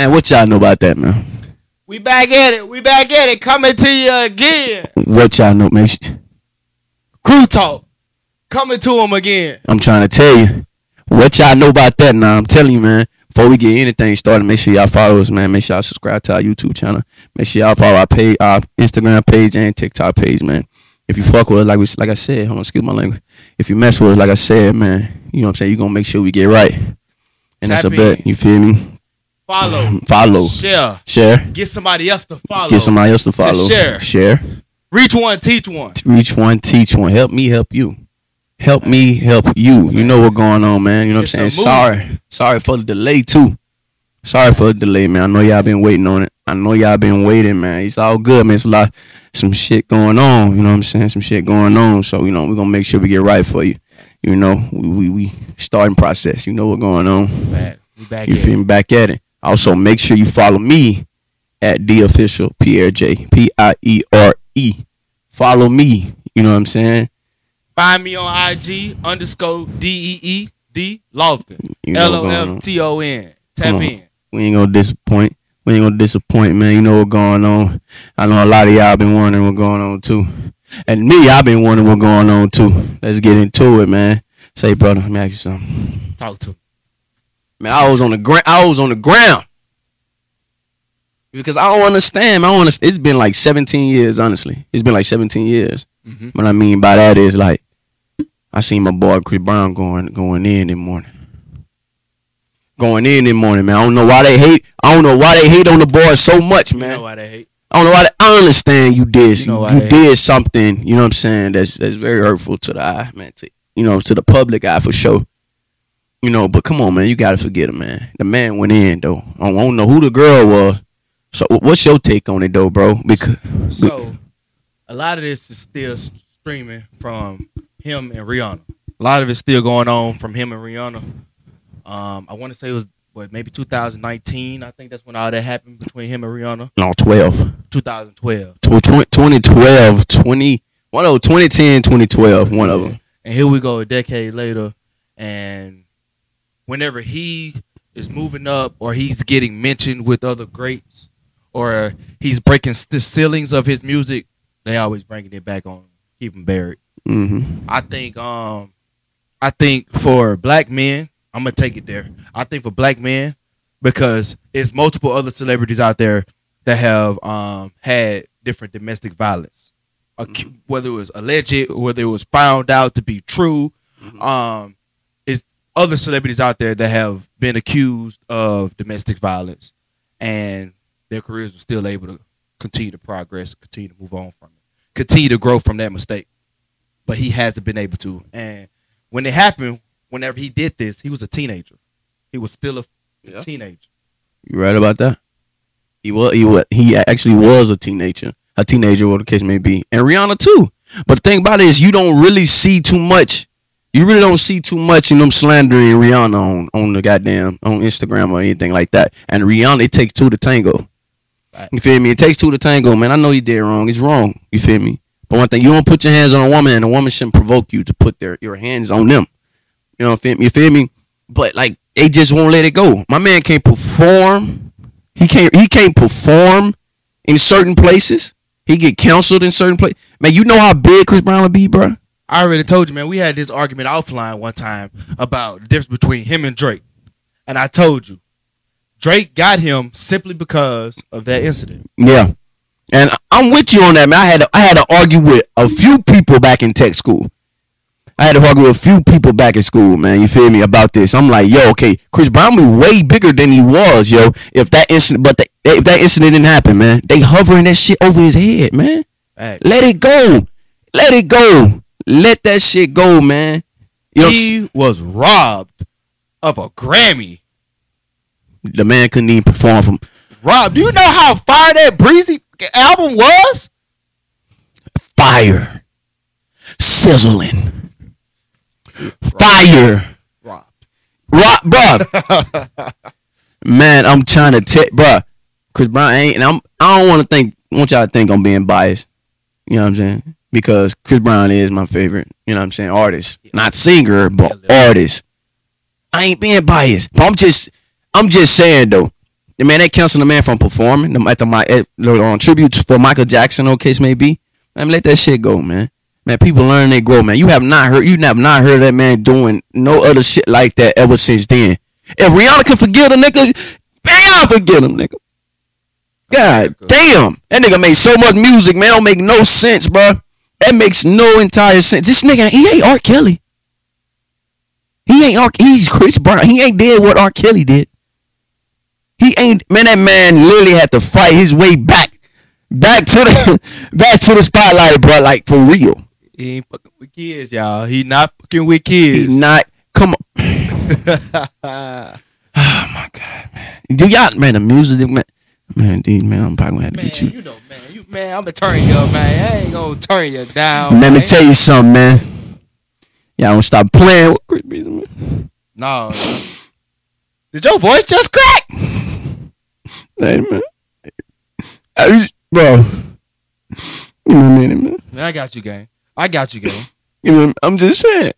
Man, what y'all know about that, man? We back at it. We back at it. Coming to you again. What y'all know, man? Crew talk. Coming to him again. I'm trying to tell you. What y'all know about that now? I'm telling you, man. Before we get anything started, make sure y'all follow us, man. Make sure y'all subscribe to our YouTube channel. Make sure y'all follow our page, our Instagram page and TikTok page, man. If you fuck with us, like we, like I said, hold on, excuse my language. If you mess with us, like I said, man, you know what I'm saying. You gonna make sure we get right, and that's a Tap bet. You feel me? Follow. Follow, Share. share, Get somebody else to follow. get somebody else to follow, share. share. Reach one, teach one. reach one, teach one. Help me, help you. Help me, help you. You know what's going on, man. You know what I'm It's saying? Sorry. Sorry for the delay, too. Sorry for the delay, man. I know y'all been waiting on it. I know y'all been waiting, man. It's all good, man. It's a lot, some shit going on. You know what I'm saying? Some shit going on. So, you know, we're going to make sure we get right for you. You know, we, we, we starting process. You know what's going on. Back. We back You feel me? Back at it. Also, make sure you follow me at the official Pierre J P I E R E. Follow me. You know what I'm saying? Find me on IG underscore D E E D Lofton. L O. F T O N. Tap in. We ain't gonna disappoint. We ain't gonna disappoint, man. You know what's going on. I know a lot of y'all been wondering what's going on too. And me, I've been wondering what's going on too. Let's get into it, man. Say, brother, let me ask you something. Talk to me. Man, I was on the ground. I was on the ground because I don't understand. I don't understand. It's been like 17 years, honestly. It's been like 17 years. Mhm. What I mean by that is like, I seen my boy Chris Brown going going in in the morning. Going in in the morning, man. I don't know why they hate. I don't know why they hate on the boy so much, man. You know why they hate. I don't know why. They, I understand you did. You You, know why you did something. You know what I'm saying? That's that's very hurtful to the eye, man. To, you know, to the public eye for sure. You know, but come on, man. You gotta forget him, man. The man went in though. I don't, know who the girl was. So, what's your take on it, though, bro? Because So, a lot of this is still streaming from him and Rihanna. A lot of it's still going on from him and Rihanna. Um, I want to say it was what maybe 2019. I think that's when all that happened between him and Rihanna. no, 12. 2012. Tw- tw- 2012, 20, one of 2010, 2012, one of them. And here we go a decade later, and whenever he is moving up or he's getting mentioned with other greats or he's breaking the ceilings of his music, they always bringing it back on, keep him buried. Mm-hmm. I think um I think for black men, I'm gonna take it there. I think for black men, because it's multiple other celebrities out there that have um had different domestic violence. Ac- Whether it was alleged, whether it was found out to be true, um, is other celebrities out there that have been accused of domestic violence, and their careers are still able to continue to progress, continue to move on from it, continue to grow from that mistake but he hasn't been able to. And when it happened, whenever he did this, he was a teenager. He was still a Yeah. teenager. You right about that? He was. He was. He actually was a teenager. A teenager, whatever the case may be, and Rihanna too. But the thing about it is, you don't really see too much. You really don't see too much in them slandering Rihanna on on the goddamn on Instagram or anything like that. And Rihanna, it takes two to tango. Right. You feel me? It takes two to tango, man. I know you did wrong. It's wrong. You feel me? But one thing, you don't put your hands on a woman, and a woman shouldn't provoke you to put their your hands on them. You know, what I feel me? You feel me? But like, they just won't let it go. My man can't perform. He can't. He can't perform in certain places. He get counseled in certain places. Man, you know how big Chris Brown would be, bro. I already told you, man. We had this argument offline one time about the difference between him and Drake, and I told you, Drake got him simply because of that incident. Yeah, and I'm with you on that, man. I had to, I had to argue with a few people back in tech school. I had to argue with a few people back in school, man. You feel me about this? I'm like, yo, okay, Chris Brown was way bigger than he was, yo. If that incident, but the, if that incident didn't happen, man, they hovering that shit over his head, man. Hey, Let it go, let it go, let that shit go, man. You know, he was robbed of a Grammy. the man couldn't even perform from Rob, do you know how fire that Breezy album was? fire, sizzling, fire. Rob. Bruh. Man, I'm trying to tell, bruh. Chris Brown ain't, and I'm. I don't want to think. Want y'all to think I'm being biased. You know what I'm saying? Because Chris Brown is my favorite. You know what I'm saying? Artist, not singer, but artist. I ain't being biased, but I'm just. I'm just saying though. the man they canceled the man from performing the, at the my on tribute for Michael Jackson, no case may be. Man, let that shit go, man. Man, people learn they grow, man. You have not heard you have not heard that man doing no other shit like that ever since then. If Rihanna can forgive a nigga, man, I forgive him, nigga. God damn, that nigga made so much music, man. Don't make no sense, bro. That makes no entire sense. This nigga, he ain't R. Kelly. He ain't R. He's Chris Brown. He ain't did what R. Kelly did. He ain't man. That man literally had to fight his way back, back to the back to the spotlight, bro. Like for real. He ain't fucking with kids, y'all. He not fucking with kids. He not. Come on. oh my god, man. Do y'all man the music man. Man, dude, man, I'm probably gonna have to man, get you. you know, man, you man, I'm gonna turn you up, man. I ain't gonna turn you down. Let me tell you something, man. Y'all don't stop playing with Chris Breezy, man. No. no. Did your voice just crack? Hey, man. I just- bro. Give me a minute, man. Man, I got you, gang. I got you, gang. Give me I'm just saying.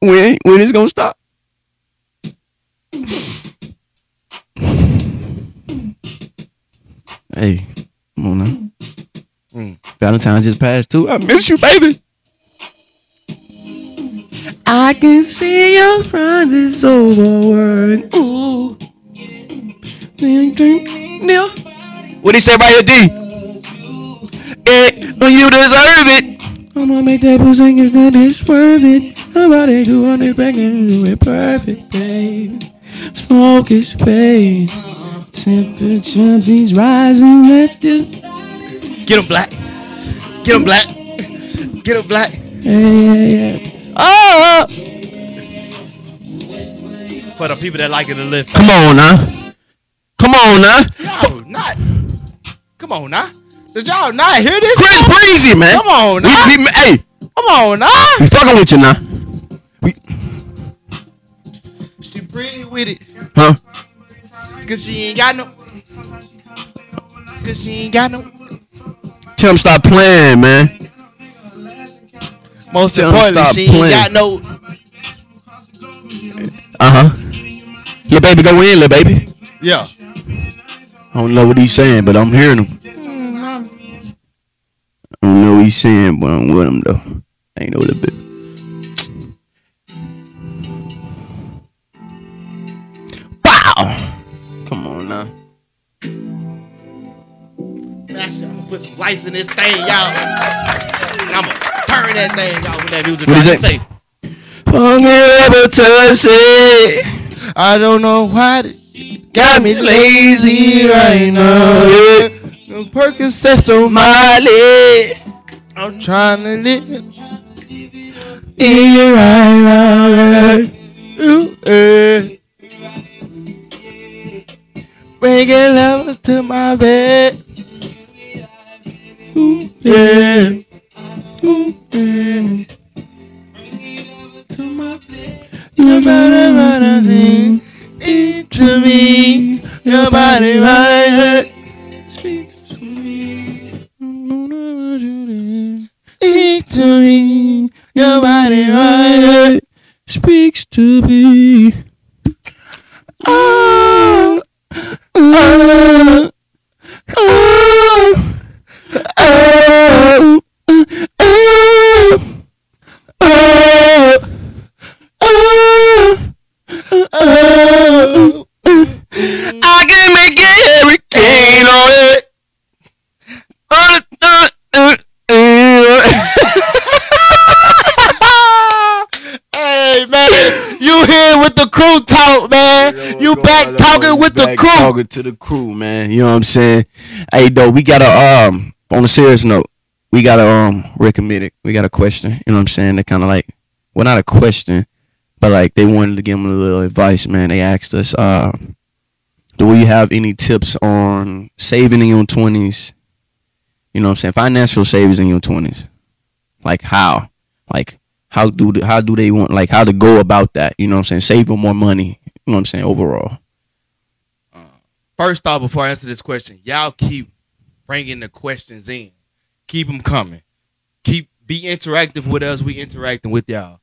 When when is it's gonna stop? Hey, come on now. Mm. Valentine just passed too. I miss you, baby. I can see your friends is overworked. Ooh. What he say about your D? Eh, when you deserve it. I'ma make that pussy if that is worth it. Nobody doing it back and do it perfect, babe. Smoke is paid. Temperature beats rising at this. Get him black. Get him black. Get him black. Yeah, yeah, yeah. Oh, For the people that like it to live. come on now. Come on now. No, not. Come on now. Did y'all not hear this? Chris Breezy, man. Come on We, now. we, hey, Come on now. we fucking with you now. We She pretty with it. Huh? Cause she ain't got no. Cause she ain't got no. Tell him stop playing, man. Most Tell importantly, she ain't playing. got no. Uh huh. Little baby, go in, little baby. Yeah. I don't know what he's saying, but I'm hearing him. I don't know what he's saying, but I'm with him though. I ain't know a bit. Wow! Now. I'm gonna put some lights in this thing, y'all. And I'm gonna turn that thing out when that music What drops. Say, Funk ever touch it. I don't know why it Got me lazy right now. Yeah. No Percocets on my. Miley. I'm trying to live. Yeah, right, right, right. Ooh, eh. Bringing levels to my bed. Ooh, yeah. Ooh, yeah. Bring it over to my bed. Your body running into me. Your body right Speaks to me. Speak to me. Your body right Speaks to me. Oh, oh, oh, oh, oh, oh, oh, oh. I can make a hurricane on it. On it, on it, Hey man, you here with the crew talk, man. You back talking with the crew. Talking to the crew, man. You know what I'm saying? Hey, though, we got a um on a serious note, we got a um recommended. We got a question. You know what I'm saying? They kind of like, well, not a question, but like they wanted to give them a little advice, man. They asked us, uh, do we have any tips on saving in your twenties? You know what I'm saying? Financial savings in your twenties. Like how? Like how do the, how do they want like how to go about that? You know what I'm saying? Saving more money. You know what I'm saying? Overall. First off, before I answer this question, y'all keep bringing the questions in. Keep them coming. Keep be interactive with us. We interacting with y'all.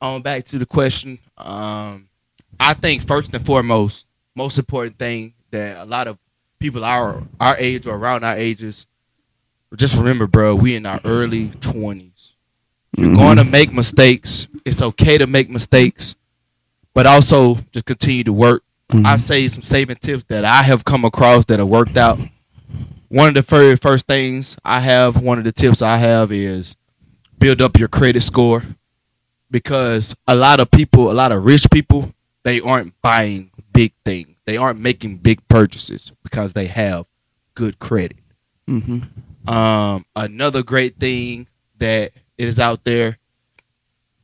Um, back to the question. Um, I think first and foremost, most important thing that a lot of people our our age or around our ages just remember, bro, we in our early twenties. You're Mhm. going to make mistakes. It's okay to make mistakes, but also just continue to work. Mhm. I say some saving tips that I have come across that have worked out. One of the very first things I have, one of the tips I have is build up your credit score because a lot of people, a lot of rich people, they aren't buying big things. They aren't making big purchases because they have good credit. Mhm. Um, another great thing that is out there,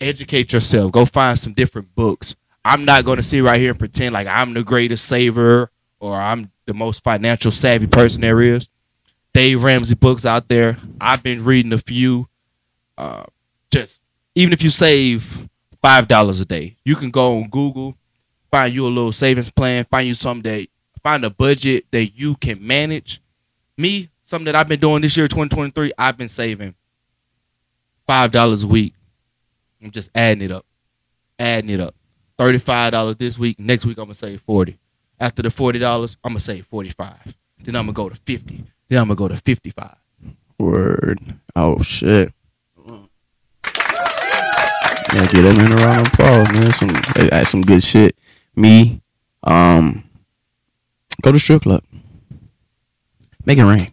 educate yourself. Go find some different books. I'm not going to sit right here and pretend like I'm the greatest saver or I'm the most financial savvy person there is. Dave Ramsey books out there. I've been reading a few. Uh, just even if you save five dollars a day, you can go on Google, find you a little savings plan, find you something that find a budget that you can manage. Me, something that I've been doing this year, 2023, I've been saving five dollars a week. I'm just adding it up, adding it up. Thirty-five dollars this week. Next week I'm gonna save forty. After the forty dollars, I'm gonna save forty-five. Then I'm gonna go to fifty. Then I'm gonna go to fifty-five. Word. Oh shit. Yeah, get that man a round of applause, man. Some that's some good shit. Me, um, go to strip club. Make it rain.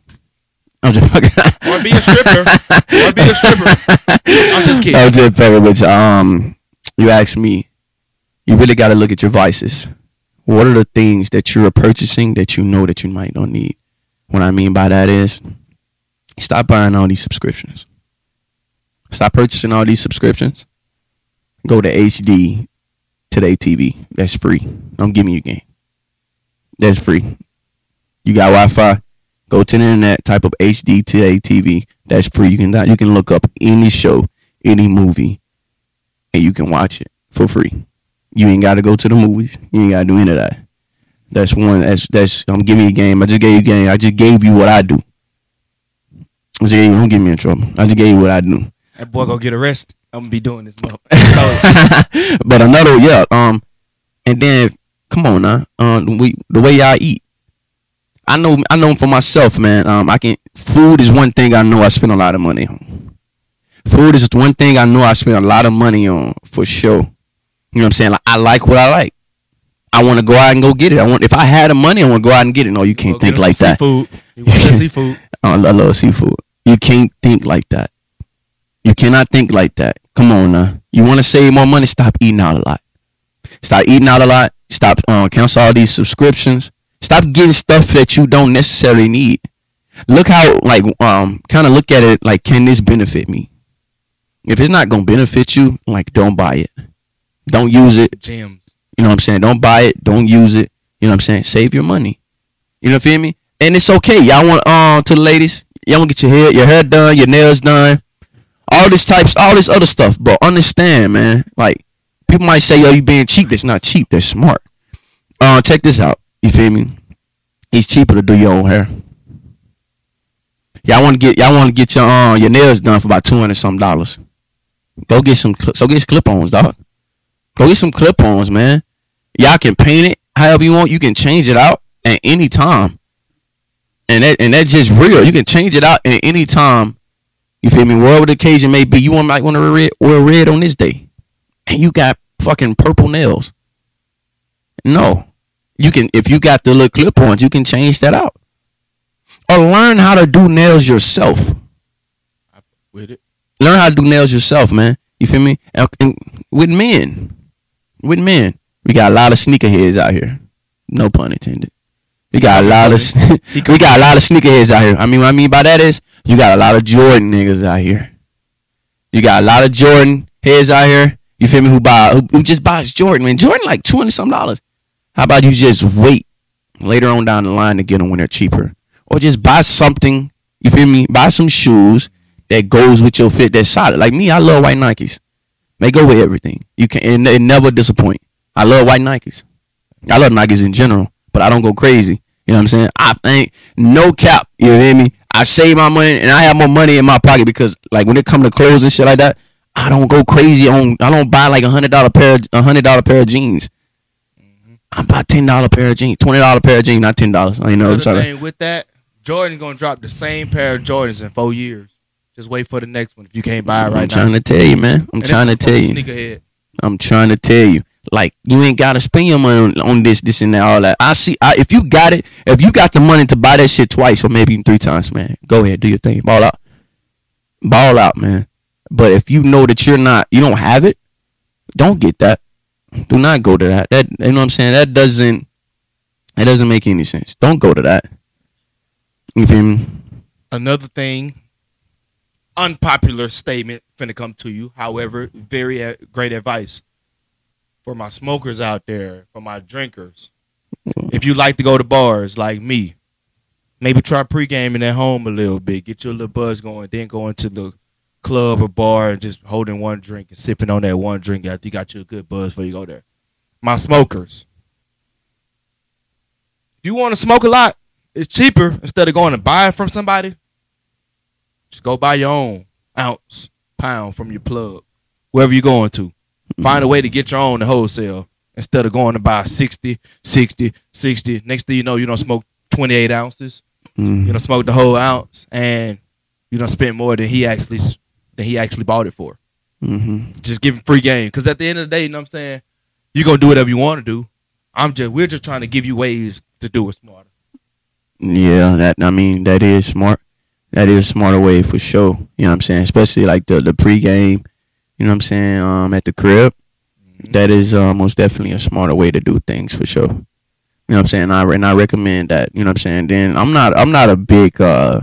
I'm just fucking. Or be a stripper. or be a stripper. I'm just kidding. I'm just fucking with you. Um, you asked me. You really got to look at your vices. What are the things that you're purchasing that you know that you might not need? What I mean by that is, stop buying all these subscriptions. Stop purchasing all these subscriptions. Go to HD Today TV. That's free. Give me your game. That's free. You got Wi-Fi. Go to the internet. Type up HD Today TV. That's free. You can you can look up any show, any movie, and you can watch it for free. You ain't got to go to the movies. You ain't got to do any of that. That's one. That's that's. I'm giving you a game. I just gave you a game. I just gave you what I do. I just gave you, don't get me in trouble. I just gave you what I do. That boy gonna get arrested. I'm gonna be doing this. Mother- but another yeah um and then come on now um we the way y'all eat i know i know for myself man um i can food is one thing i know i spend a lot of money on food is one thing i know i spend a lot of money on for sure you know what i'm saying like i like what i like i want to go out and go get it i want if i had the money i want to go out and get it no you can't think like that Seafood. You want that seafood? Oh, I love seafood. You can't think like that. You cannot think like that. Come on now. You want to save more money? Stop eating out a lot. Stop eating out a lot. Stop uh, cancel all these subscriptions. Stop getting stuff that you don't necessarily need. Look how like um kind of look at it like can this benefit me? If it's not gonna benefit you, like don't buy it. Don't use it. Gems. You know what I'm saying? Don't buy it. Don't use it. You know what I'm saying? Save your money. You know what I feel me? And it's okay. Y'all want um to the ladies. Y'all want to get your hair your hair done, your nails done, all this types, all this other stuff. But understand, man. Like people might say, "Yo, you being cheap." That's not cheap. That's smart. Uh, check this out. You feel me? It's cheaper to do your own hair. Y'all want to get y'all want to get your uh, your nails done for about two hundred some dollars. Go get some so get clip-ons, dog. Go get some clip-ons, man. Y'all can paint it however you want. You can change it out at any time. And that and that's just real. You can change it out at any time. You feel me? Whatever the occasion may be, you want might want to wear red, wear red on this day, and you got fucking purple nails. No, you can if you got the little clip-ons, you can change that out, or learn how to do nails yourself. With it. Learn how to do nails yourself, man. You feel me? And with men, with men, we got a lot of sneakerheads out here. No pun intended. We got a lot of we got a lot of sneakerheads out here. I mean, what I mean by that is you got a lot of Jordan niggas out here. You got a lot of Jordan heads out here. You feel me? Who buy who, who just buys Jordan? Man, Jordan like two hundred some dollars. How about you just wait later on down the line to get them when they're cheaper, or just buy something? You feel me? Buy some shoes that goes with your fit that's solid. Like me, I love white Nikes. They go with everything. You can and it never disappoint. I love white Nikes. I love Nikes in general, but I don't go crazy. You know what I'm saying? I ain't no cap. You hear me? I save my money and I have more money in my pocket because like when it come to clothes and shit like that, I don't go crazy on. I don't buy like a hundred dollar pair, a hundred dollar pair of jeans. Mm-hmm. I buy ten dollar pair of jeans, twenty dollar pair of jeans, not ten dollars. I know. Another thing with that, Jordan's gonna drop the same pair of Jordans in four years. Just wait for the next one if you can't buy it right now. I'm trying now. to tell you, man. I'm And trying to tell you. Sneakerhead. I'm trying to tell you. Like you ain't gotta spend your money on, on this, this, and that, all that. I see. I, if you got it, if you got the money to buy that shit twice or maybe even three times, man, go ahead, do your thing, ball out, ball out, man. But if you know that you're not, you don't have it, don't get that. Do not go to that. That you know what I'm saying. That doesn't. That doesn't make any sense. Don't go to that. You feel me? Another thing, unpopular statement finna come to you. However, very great advice for my smokers out there, for my drinkers. If you like to go to bars like me, maybe try pre-gaming at home a little bit, get your little buzz going, then go into the club or bar and just holding one drink and sipping on that one drink after you got you a good buzz before you go there. My smokers. If you want to smoke a lot, it's cheaper instead of going to buy it from somebody. Just go buy your own ounce, pound from your plug, wherever you're going to. Find a way to get your own to wholesale instead of going to buy 60, 60, 60. Next thing you know, you don't smoke 28 ounces. Mm. You don't smoke the whole ounce, and you don't spend more than he actually than he actually bought it for. Mm-hmm. Just give him free game. Because at the end of the day, you know what I'm saying? You're going to do whatever you want to do. I'm just, we're just trying to give you ways to do it smarter. Yeah, that I mean that is smart. That is a smarter way for sure. You know what I'm saying? Especially like the the pregame. You know what I'm saying? Um, at the crib, that is uh, most definitely a smarter way to do things for sure. You know what I'm saying? I and I recommend that. You know what I'm saying? Then I'm not I'm not a big uh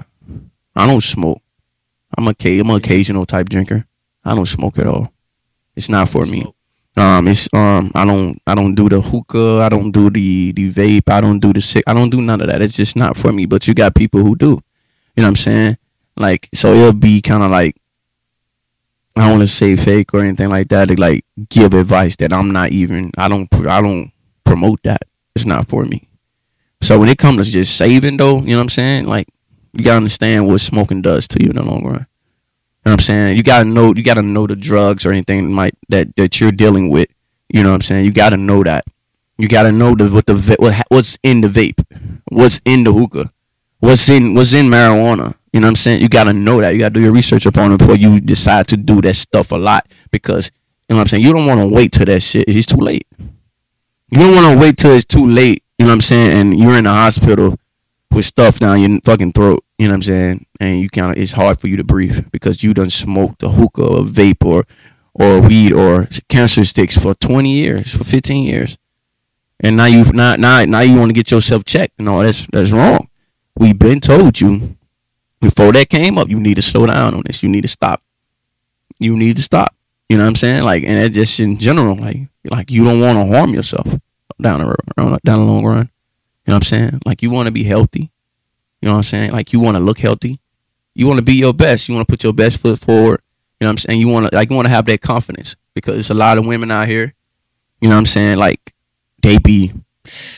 I don't smoke. I'm a I'm an occasional type drinker. I don't smoke at all. It's not for me. Um, it's um, I don't, I don't do the hookah. I don't do the the vape. I don't do the sick. I don't do none of that. It's just not for me. But you got people who do. You know what I'm saying? Like, so it'll be kind of like, I don't want to say fake or anything like that. To like give advice that I'm not even. I don't. I don't promote that. It's not for me. So when it comes to just saving though, you know what I'm saying? Like, you gotta understand what smoking does to you in the long run. You know what I'm saying? You gotta know you gotta know the drugs or anything that might that, that you're dealing with. You know what I'm saying? You gotta know that. You gotta know the what the what, what's in the vape, what's in the hookah, what's in what's in marijuana. You know what I'm saying? You gotta know that. You gotta do your research upon it before you decide to do that stuff a lot because you know what I'm saying. You don't want to wait till that shit. It's too late. You don't want to wait till it's too late. You know what I'm saying? And you're in the hospital with stuff down your fucking throat. You know what I'm saying? And you kind of it's hard for you to breathe because you done smoked a hookah or vape or or weed or cancer sticks for 20 years, for 15 years, and now you've not now now you want to get yourself checked. No, that's that's wrong. We've been told you before that came up. You need to slow down on this. You need to stop. You need to stop. You know what I'm saying? Like, and just in general, like like you don't want to harm yourself down the road, down the long run. You know what I'm saying? Like you want to be healthy. You know what I'm saying? Like you want to look healthy. You want to be your best. You want to put your best foot forward. You know what I'm saying? You want to like you want to have that confidence because there's a lot of women out here. You know what I'm saying? Like they be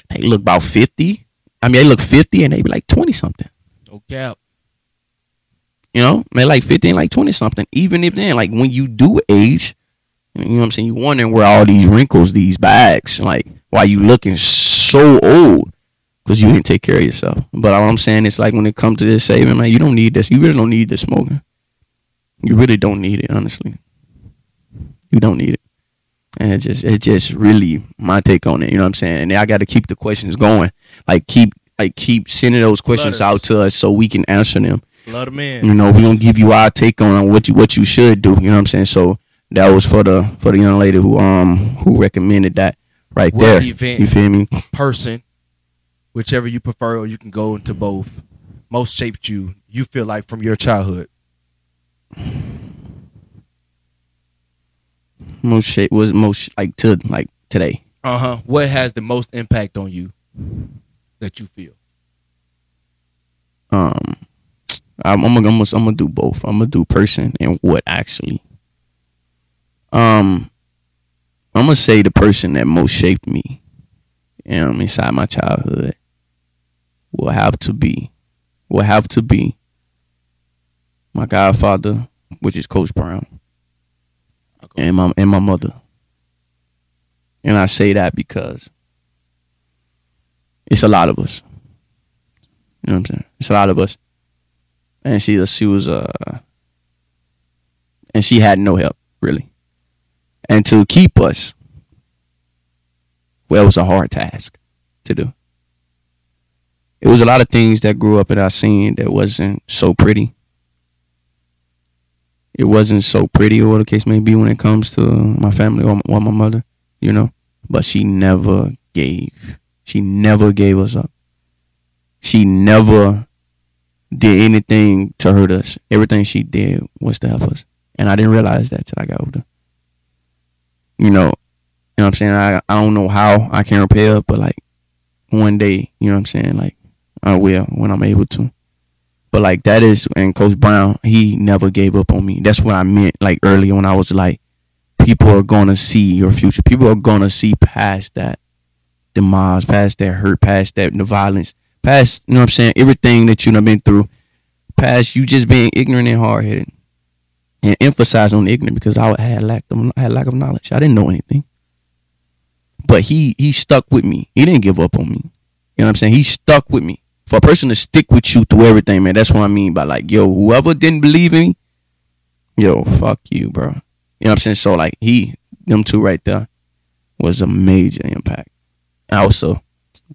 they look about 50. I mean, they look 50 and they be like 20 something. No cap. You know, they like 15, like 20 something. Even if then, like when you do age, you know what I'm saying? You wondering where all these wrinkles, these bags, like why you looking so old because you didn't take care of yourself. But all I'm saying is like when it comes to this saving, man, you don't need this. You really don't need this smoking. You really don't need it, honestly. You don't need it. And it just it just really my take on it. You know what I'm saying? And I got to keep the questions going. Like keep like keep sending those questions out to us so we can answer them. Let them in. You know, we gonna give you our take on what you what you should do. You know what I'm saying? So that was for the for the young lady who um who recommended that right there. event? You feel me? person, whichever you prefer, or you can go into both. Most shaped you, you feel like from your childhood. Most shape was most like to like today. Uh huh. What has the most impact on you that you feel? Um, I'm, I'm gonna I'm gonna, I'm gonna do both. I'm gonna do person and what actually. Um, I'm gonna say the person that most shaped me, um, inside my childhood, will have to be, will have to be. My godfather, which is Coach Brown, and my and my mother. And I say that because It's a lot of us. You know what I'm saying? It's a lot of us. And she she was uh and she had no help, really. And to keep us, well, it was a hard task to do. It was a lot of things that grew up that I seen that wasn't so pretty. It wasn't so pretty, or the case may be, when it comes to my family or, or my mother, you know. But she never gave. She never gave us up. She never did anything to hurt us. Everything she did was to help us. And I didn't realize that till I got older. You know, you know what I'm saying? I I don't know how I can repay her, but like one day, you know what I'm saying? Like I will when I'm able to. But like that is and Coach Brown, he never gave up on me. That's what I meant like earlier when I was like, people are gonna see your future. People are gonna see past that demise, past that hurt, past that the violence, past you know what I'm saying, everything that you have been through, past you just being ignorant and hard headed. And emphasize on ignorant because I had lack of I had lack of knowledge. I didn't know anything. But he he stuck with me. He didn't give up on me. You know what I'm saying? He stuck with me. For a person to stick with you through everything, man, that's what I mean by like, yo, whoever didn't believe in me, yo, fuck you, bro. You know what I'm saying? So like he, them two right there, was a major impact. Also,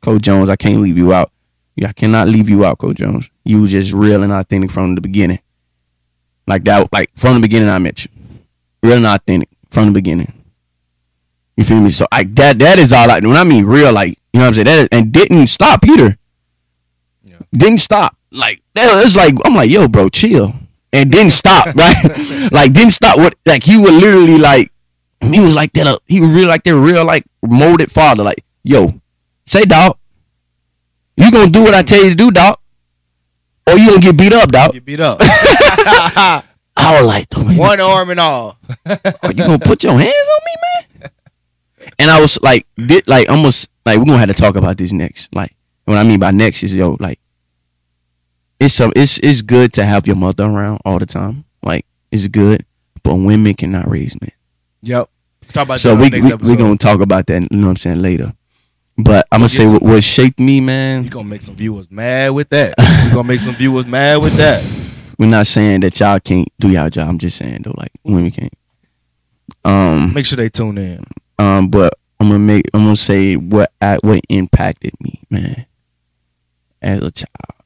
Coach Jones, I can't leave you out. I cannot leave you out, Coach Jones. You just real and authentic from the beginning. Like that, like from the beginning, I met you. Real and authentic from the beginning. You feel me? So like that, that is all. Like when I mean real, like you know what I'm saying. That is, and didn't stop either. Didn't stop. Like was like I'm like, yo, bro, chill. And didn't stop, right? like didn't stop. What? Like he would literally like. He was like that. Uh, he was real like that. Real like molded father. Like yo, say dog. You gonna do what I tell you to do, dog, or you gonna get beat up, dog. Get beat up. I was like, "Dude, One arm and all. are you gonna put your hands on me, man? And I was like, did like almost like we're gonna have to talk about this next. Like what I mean by next is yo, like it's some it's it's good to have your mother around all the time. Like it's good, but women cannot raise men. Yep. Talk about So we we we gonna talk about that. You know what I'm saying later. But I'm gonna say what, what shaped me, man. You gonna make some viewers mad with that. You gonna make some viewers mad with that. We're not saying that y'all can't do y'all job. I'm just saying though, like women can't. Um, Make sure they tune in. Um, but I'm gonna make I'm gonna say what I, what impacted me, man, as a child.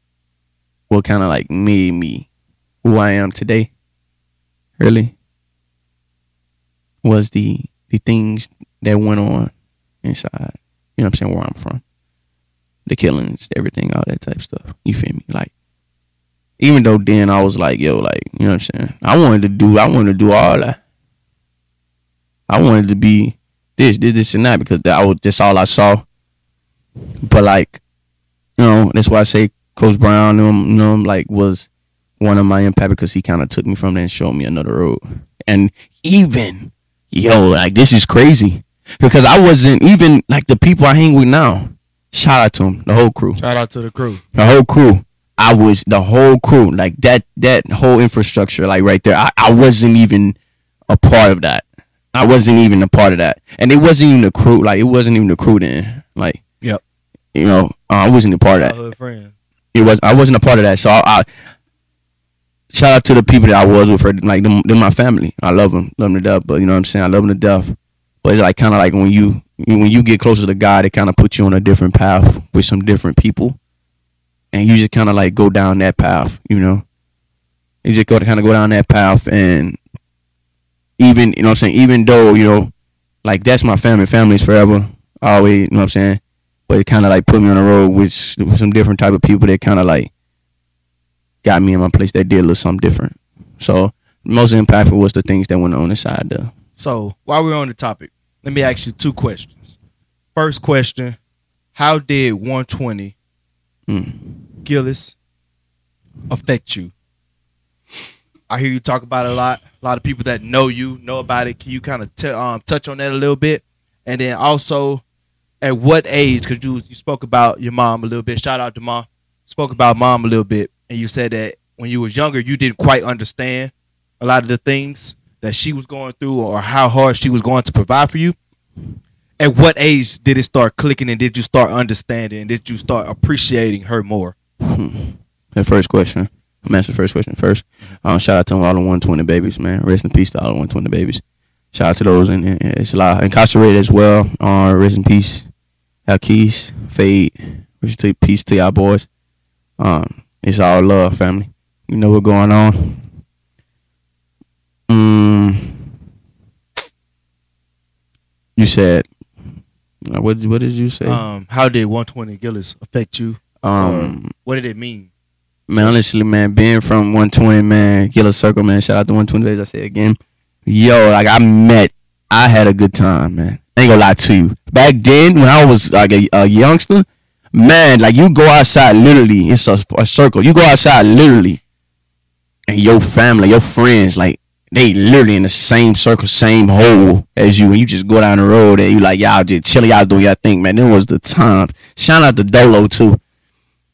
What kind of like made me who I am today. Really, was the the things that went on inside. You know what I'm saying? Where I'm from, the killings, everything, all that type stuff. You feel me? Like, even though then I was like, yo, like, you know what I'm saying? I wanted to do, I wanted to do all that. I wanted to be this, this, this, and that because that was just all I saw. But like, you know, that's why I say Coach Brown, you know, like was one of my impact because he kind of took me from there and showed me another road. And even, yo, like this is crazy because I wasn't even like the people I hang with now. Shout out to them, the whole crew Shout out to the crew. the whole crew. I was the whole crew, like that that whole infrastructure, like right there. I, I wasn't even a part of that. I wasn't even a part of that, and it wasn't even the crew. Like it wasn't even the crew then. Like Yep. you know, uh, I wasn't a part of that. It was I wasn't a part of that. So I, I shout out to the people that I was with. her, like them, them my family. I love them, love them to death. But you know what I'm saying. I love them to death. But it's like kind of like when you when you get closer to God, it kind of puts you on a different path with some different people, and you just kind of like go down that path. You know, you just go to kind of go down that path, and even you know what I'm saying. Even though you know, like that's my family. Family's forever. Always, you know what I'm saying but it kind of like put me on the road with, with some different type of people that kind of like got me in my place that did a little something different. So most impactful was the things that went on inside the So while we're on the topic, let me ask you two questions. First question: How did 120 mm, Gillis affect you? I hear you talk about it a lot. A lot of people that know you know about it. Can you kind of t- um, touch on that a little bit? And then also, at what age? Because you you spoke about your mom a little bit. Shout out to mom. Spoke about mom a little bit, and you said that when you was younger, you didn't quite understand a lot of the things that she was going through or how hard she was going to provide for you. at what age did it start clicking and did you start understanding and did you start appreciating her more? That first question. I'm answering the first question first. Um, shout out to all the 120 babies, man. Rest in peace to all the 120 babies. Shout out to those and, and it's a lot incarcerated as well. Uh, rest in peace, Al Keys, Fade. Peace to y'all boys. Um, it's all love, family. You know what's going on. Mm, you said what? What did you say? Um, how did 120 Gillis affect you? um What did it mean? Man, honestly, man, being from 120, man, Killer Circle, man, shout out to 120 days, I say again. Yo, like I met, I had a good time, man. Ain't gonna lie to you. Back then, when I was like a, a youngster, man, like you go outside literally, it's a, a circle. You go outside literally, and your family, your friends, like they literally in the same circle, same hole as you, and you just go down the road and you like y'all just chilling, y'all doing y'all thing, man. Then was the time. Shout out to Dolo too.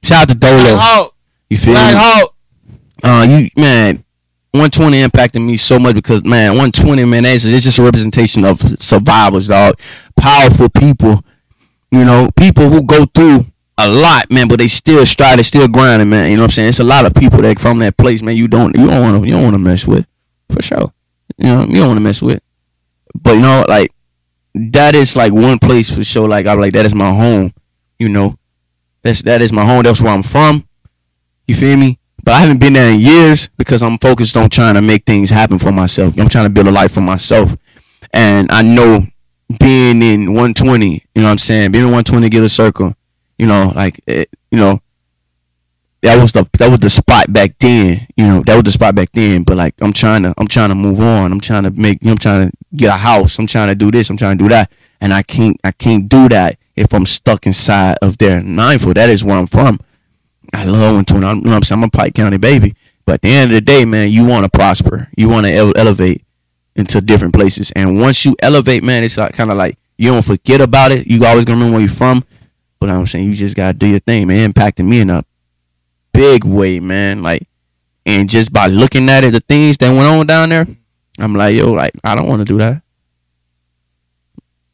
Shout out to Dolo. You feel Black me? Hawk. Uh, you man, 120 impacted me so much because man, 120 man, it's, it's just a representation of survivors, dog. Powerful people, you know, people who go through a lot, man, but they still strive, they still grinding, man. You know what I'm saying? It's a lot of people that from that place, man. You don't, you don't want to, you don't want to mess with, for sure. You know, you don't want to mess with. But you know, like that is like one place for sure. Like I'm like that is my home. You know, that's that is my home. That's where I'm from. You feel me? But I haven't been there in years because I'm focused on trying to make things happen for myself. I'm trying to build a life for myself. And I know being in 120, you know what I'm saying? Being in 120 get a circle, you know, like it, you know, that was the that was the spot back then. You know, that was the spot back then. But like I'm trying to I'm trying to move on. I'm trying to make you know, I'm trying to get a house. I'm trying to do this. I'm trying to do that. And I can't I can't do that if I'm stuck inside of there. Mindful, that is where I'm from. I love 120. I'm, you know I'm saying? I'm a Pike County baby. But at the end of the day, man, you want to prosper. You want to ele- elevate into different places. And once you elevate, man, it's like kind of like you don't forget about it. You always gonna remember where you're from. But I'm saying you just gotta do your thing, man. It impacted me in a big way, man. Like, and just by looking at it, the things that went on down there, I'm like, yo, like I don't want to do that.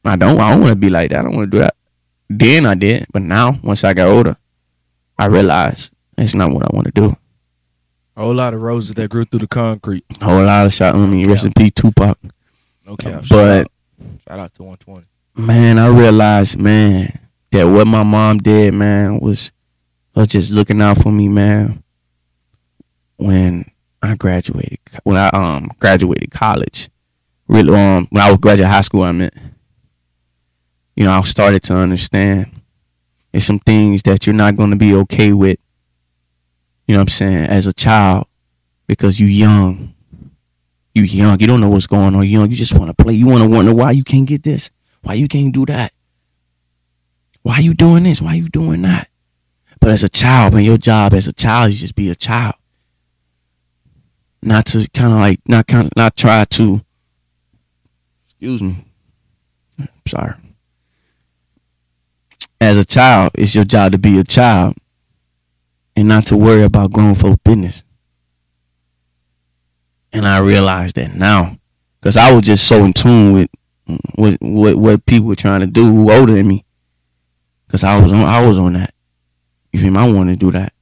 I don't. I don't want to be like that. I don't want to do that. Then I did, but now once I got older, I realized it's not what I want to do. A whole lot of roses that grew through the concrete. A whole lot of shot. I mean, rest in peace, Tupac. Cap. Shout But out. shout out to 120. man, I realized, man, that what my mom did, man, was was just looking out for me, man. When I graduated, when I um graduated college, really um when I was graduating high school, I meant, you know, I started to understand there's some things that you're not going to be okay with. You know what I'm saying? As a child, because you young, you young, you don't know what's going on. You young, you just want to play. You want to wonder why you can't get this, why you can't do that, why you doing this, why you doing that. But as a child, man, your job as a child is just be a child, not to kind of like not kind of not try to. Excuse me. Sorry. As a child, it's your job to be a child, and not to worry about grown folk business. And I realized that now, because I was just so in tune with what what what people were trying to do who older than me. Cause I was on I was on that. You feel me? I want to do that.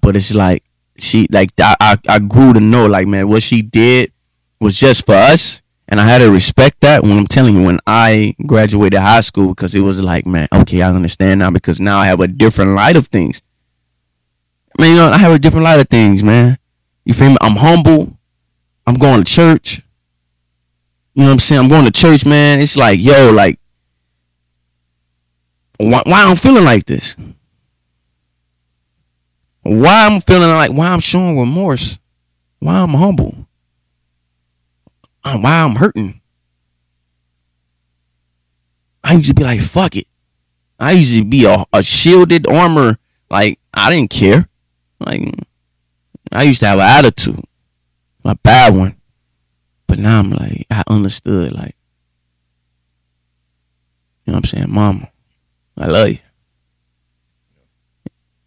But it's like she like I I grew to know like man what she did was just for us. And I had to respect that when I'm telling you when I graduated high school because it was like, man, okay, I understand now because now I have a different light of things. I mean, you know, I have a different light of things, man. You feel me? I'm humble. I'm going to church. You know what I'm saying? I'm going to church, man. It's like, yo, like, why, why I'm feeling like this? Why I'm feeling like, why I'm showing remorse? Why I'm humble? Uh, Why I'm hurting? I used to be like, fuck it. I used to be a, a shielded armor. Like, I didn't care. Like, I used to have an attitude, a bad one. But now I'm like, I understood, like, you know what I'm saying? Mama, I love you.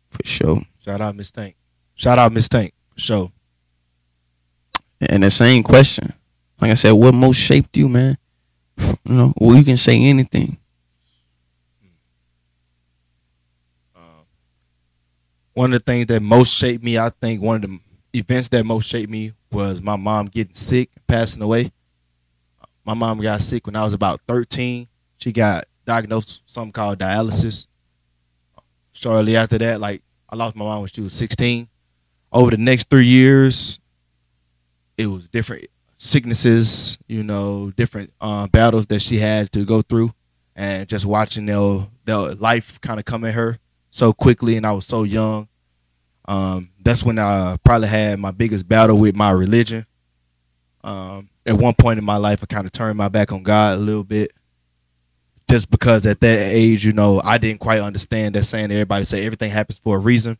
For sure. Shout out Miss Tank. Shout out Miss Tank. For sure. And the same question, like I said, what most shaped you, man? You know, well, you can say anything. Hmm. Uh, one of the things that most shaped me, I think one of the events that most shaped me was my mom getting sick, and passing away. My mom got sick when I was about 13. She got diagnosed with something called dialysis. Shortly after that, like I lost my mom when she was 16. Over the next three years, it was different sicknesses, you know, different uh, battles that she had to go through, and just watching their their life kind of come at her so quickly, and I was so young. Um, that's when I probably had my biggest battle with my religion. Um, at one point in my life, I kind of turned my back on God a little bit, just because at that age, you know, I didn't quite understand that saying that everybody say everything happens for a reason.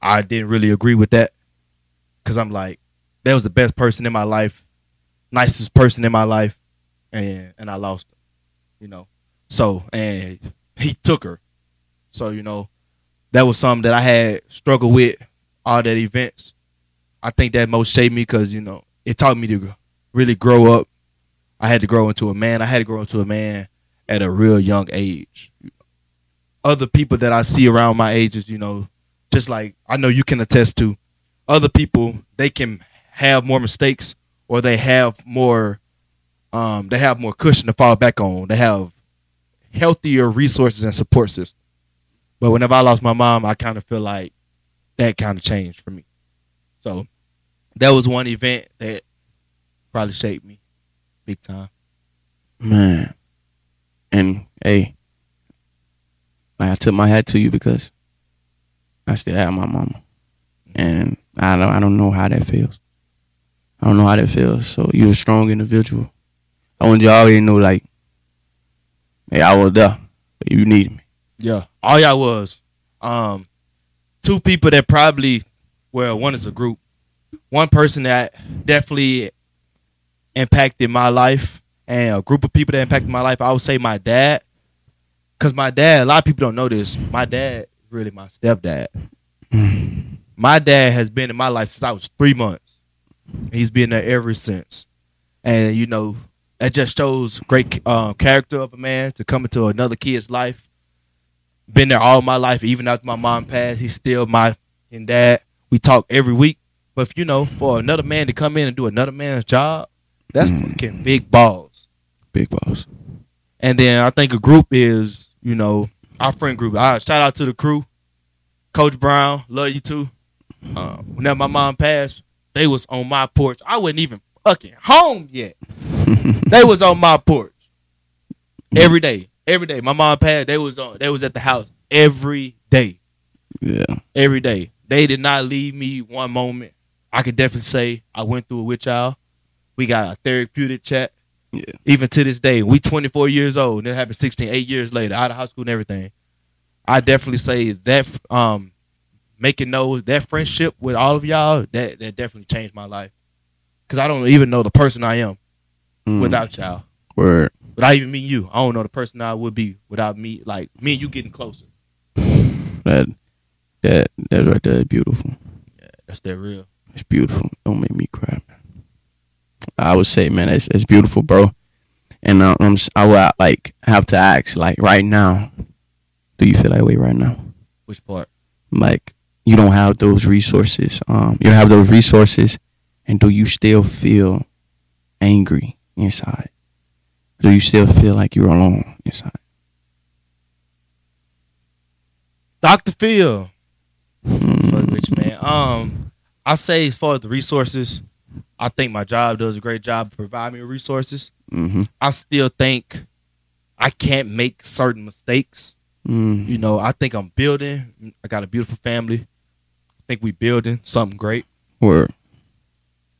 I didn't really agree with that, cause I'm like, that was the best person in my life, nicest person in my life, and and I lost her, you know. So and he took her, so you know, that was something that I had struggled with all that events. I think that most shaped me because you know it taught me to really grow up. I had to grow into a man. I had to grow into a man at a real young age. Other people that I see around my ages, you know, just like I know you can attest to, other people they can have more mistakes or they have more um they have more cushion to fall back on. They have healthier resources and support systems. But whenever I lost my mom, I kind of feel like that kind of changed for me. So that was one event that probably shaped me big time. Man. And hey, I took my hat to you because I still have my mama. And I don't I don't know how that feels. I don't know how that feels. So you're a strong individual. I want y'all to already know like hey, I was there. But you needed me. Yeah. All y'all was um two people that probably well, one is a group. One person that definitely impacted my life and a group of people that impacted my life, I would say my dad. Cause my dad, a lot of people don't know this. My dad is really my stepdad. my dad has been in my life since I was three months. He's been there ever since. And you know, that just shows great um, character of a man to come into another kid's life. Been there all my life, even after my mom passed. He's still my and dad. We talk every week. But if, you know, for another man to come in and do another man's job, that's fucking big balls. Big balls. And then I think a group is, you know, our friend group. I shout out to the crew. Coach Brown, love you too. Uh, whenever my mom passed, they was on my porch. I wasn't even fucking home yet. they was on my porch every day. Every day. My mom passed. They was on. They was at the house every day. Yeah. Every day. They did not leave me one moment. I could definitely say I went through it with y'all. We got a therapeutic chat. Yeah. Even to this day, we 24 years old. And it happened 16, eight years later, out of high school and everything. I definitely say that um making those that friendship with all of y'all that that definitely changed my life. Cause I don't even know the person I am Mm. without y'all. Word. Without even meeting you, I don't know the person I would be without me. Like me and you getting closer. That that that's right there. beautiful. Yeah, That's that real. It's beautiful. Don't make me cry, man. I would say, man, it's it's beautiful, bro. And uh, I'm I would like have to ask, like, right now, do you feel that way right now? Which part? Like, you don't have those resources. Um, you don't have those resources, and do you still feel angry inside? Do you still feel like you're alone inside? Dr. Phil. Fuck Mm, with you, man. Um, I say as far as the resources, I think my job does a great job providing me with resources. mm-hmm. I still think I can't make certain mistakes. mm You know, I think I'm building. I got a beautiful family. I think we building something great. Word.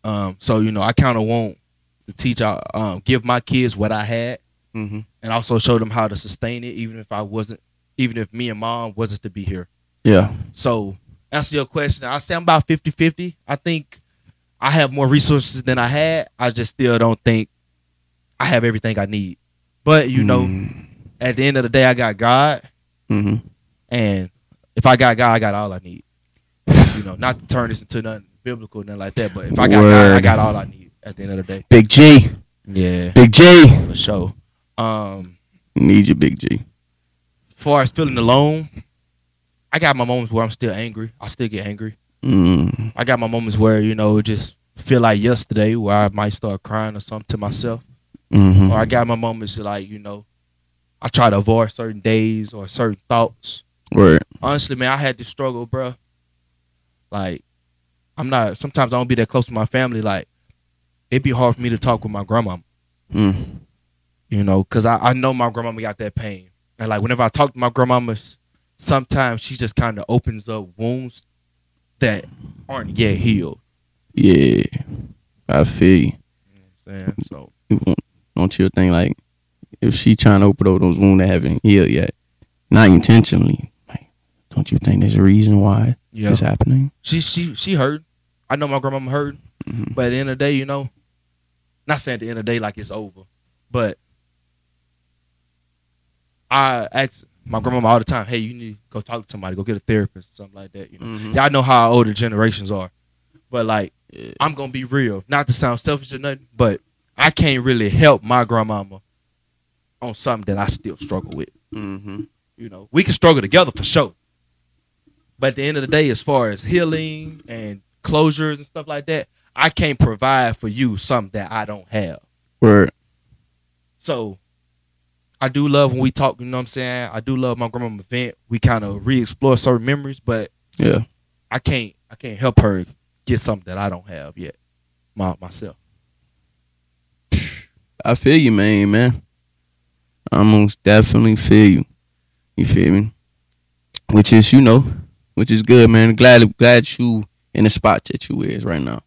Um, so you know, I kind of want to teach our, um, give my kids what I had, Mm-hmm. and also show them how to sustain it, even if I wasn't, even if me and mom wasn't to be here. Yeah. So, answer your question. I say I'm about 50-50. I think I have more resources than I had. I just still don't think I have everything I need. But you know, at the end of the day, I got God, Mm-hmm. and if I got God, I got all I need. You know, not to turn this into nothing biblical, nothing like that. But if I got God, I got all I need. At the end of the day, Big G. Yeah, Big G. for sure. Um, You need your Big G. As far as feeling alone, I got my moments where I'm still angry. I still get angry. Mm. I got my moments where you know just feel like yesterday where I might start crying or something to myself. hmm Or I got my moments like you know, I try to avoid certain days or certain thoughts. Right. Honestly, man, I had this struggle, bro. Like, I'm not. Sometimes I don't be that close to my family. Like, it'd be hard for me to talk with my grandma. Mm. You know, cause I, I know my grandmama got that pain, and like whenever I talk to my grandmama, sometimes she just kind of opens up wounds that aren't yet healed. Yeah. I feel you. Saying so. Don't you think like if she trying to open up those wounds that haven't healed yet, not intentionally, don't you think there's a reason why Yeah, it's happening? she she she heard. I know my grandmama heard, Mhm. but at the end of the day, you know, not saying at the end of the day like it's over, but I ask my grandmama all the time, "Hey, you need to go talk to somebody, go get a therapist, or something like that." You know, Mhm. y'all know how older generations are, but like Yeah. I'm gonna be real, not to sound selfish or nothing, but I can't really help my grandmama on something that I still struggle with. Mm-hmm. You know, we can struggle together for sure. But at the end of the day, as far as healing and closures and stuff like that, I can't provide for you something that I don't have. Right. So I do love when we talk, you know what I'm saying? I do love my grandmama event. We kind of re-explore certain memories, but Yeah. I can't I can't help her get something that I don't have yet. My myself. I feel you, man, man. I most definitely feel you. You feel me? Which is, you know, which is good, man. Glad glad you in the spot that you is right now.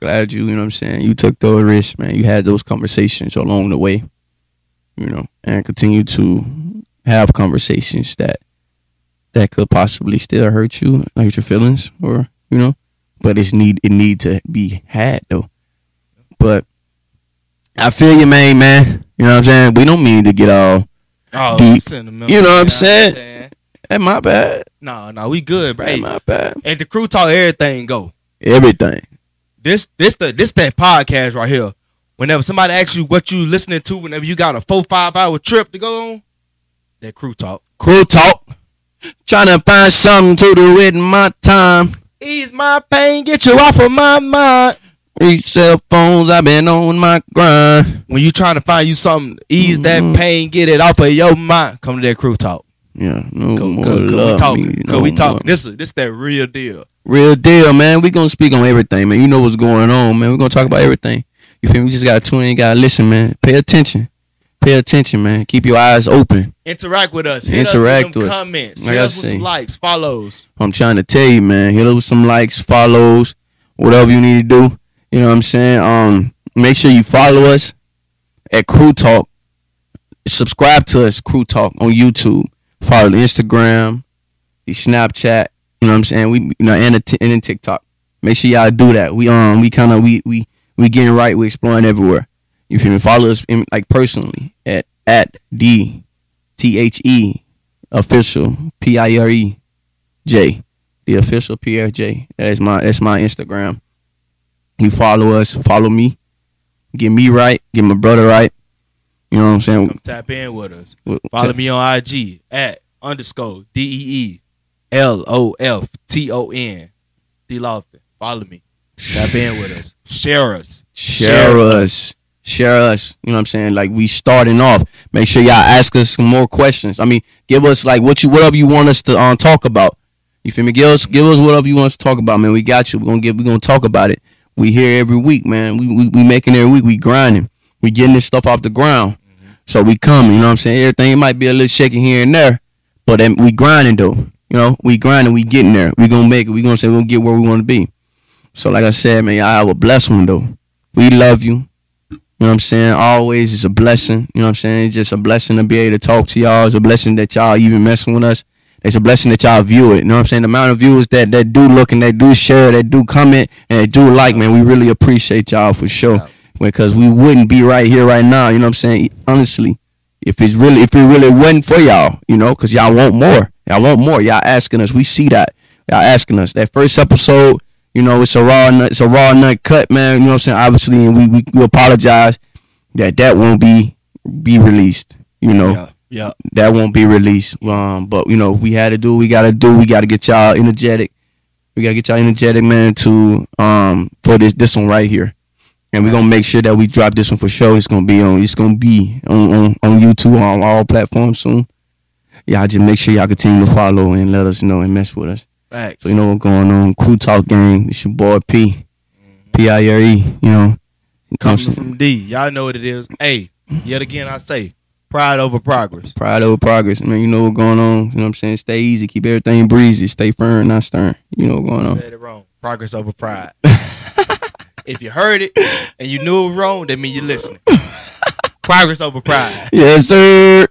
Glad you, you know what I'm saying, you took those risks, man. You had those conversations along the way. You know, and continue to have conversations that that could possibly still hurt you, hurt your feelings, or you know, but it's need it need to be had though. But I feel you, man, man. You know what I'm saying? We don't mean to get all. Oh, Deep. You know what I'm saying? Hey, my bad. No, no, we good, bro. Hey, my bad. and the crew talk everything go. Everything. This this the this that podcast right here. Whenever somebody asks you what you listening to, whenever you got a four five hour trip to go on, that crew talk. Crew talk. Trying to find something to do with my time. Ease my pain, get you off of my mind. Reach cell phones, I've been on my grind. When you trying to find you something, ease Mhm. that pain, get it off of your mind. Come to that crew talk. Yeah, no Go, more go, go. We love talking. me, no we more. talking. This is this that real deal. Real deal, man. We gonna speak on everything, man. You know what's going on, man. We gonna talk about everything. You feel me? We just gotta tune in, you gotta listen, man. Pay attention. Pay attention, man. Keep your eyes open. Interact with us. Hit Interact us in with us. comments. Like Hit I us with some likes, follows. I'm trying to tell you, man. Hit us with some likes, follows, whatever you need to do. You know what I'm saying? Um, make sure you follow us at Crew Talk. Subscribe to us, Crew Talk, on YouTube. Follow the Instagram, the Snapchat. You know what I'm saying? We, you know, and the t- and then TikTok. Make sure y'all do that. We um, we kind of we we we getting right. We exploring everywhere. You feel me? Follow us in, like personally at at d t h e official p i r e j the official PRJ. That is my that's my Instagram. You follow us, follow me, get me right, get my brother right. You know what I'm saying? Come tap in with us. Follow me on IG at underscore D E E L O F T O N. D Lofton. Follow me. Tap in with us. Share us. Share us. Share us. You know what I'm saying? Like we starting off. Make sure y'all ask us some more questions. I mean, give us like what you whatever you want us to um, talk about. You feel me? Give us give us whatever you want us to talk about, man. We got you. We're gonna get we're gonna talk about it. We here every week, man. We we, we making every week, we grinding. We getting this stuff off the ground. So we coming, you know what I'm saying? Everything might be a little shaky here and there, but we grinding though. You know, we grinding, we getting there. We gonna make it. We gonna say gonna get where we wanna be. So like I said, man, y'all have a blessed one though. We love you. You know what I'm saying? Always it's a blessing. You know what I'm saying? It's just a blessing to be able to talk to y'all. It's a blessing that y'all even messing with us. It's a blessing that y'all view it. You know what I'm saying? The amount of viewers that, that do look and they do share, that do comment, and they do like, man, we really appreciate y'all for sure. Because we wouldn't be right here right now. You know what I'm saying? Honestly, if it's really, if it really wasn't for y'all, you know, because y'all want more. Y'all want more. Y'all asking us. We see that. Y'all asking us. That first episode, You know, it's a raw nut. It's a raw nut cut, man. You know what I'm saying? Obviously, and we we, we apologize that that won't be be released. You know, Yeah. Yeah. that won't be released. Um, but you know, we had to do. what We got to do. We got to get y'all energetic. We got to get y'all energetic, man, to um for this this one right here. And we're gonna make sure that we drop this one for sure. It's gonna be on. It's gonna be on on, on YouTube on all platforms soon. Y'all just make sure y'all continue to follow and let us know and mess with us. Facts. So you know what's going on. Crew Talk Gang. It's your boy P. Mm-hmm. P I R E. You know. Coming Come from D. Y'all know what it is. Hey, yet again I say, pride over progress. Pride over progress, man. You know what's going on. You know what I'm saying? Stay easy. Keep everything breezy. Stay firm, not stern. You know what's going on. Said it wrong. Progress over pride. if you heard it and you knew it wrong, that means you're listening. progress over pride. Yes, sir.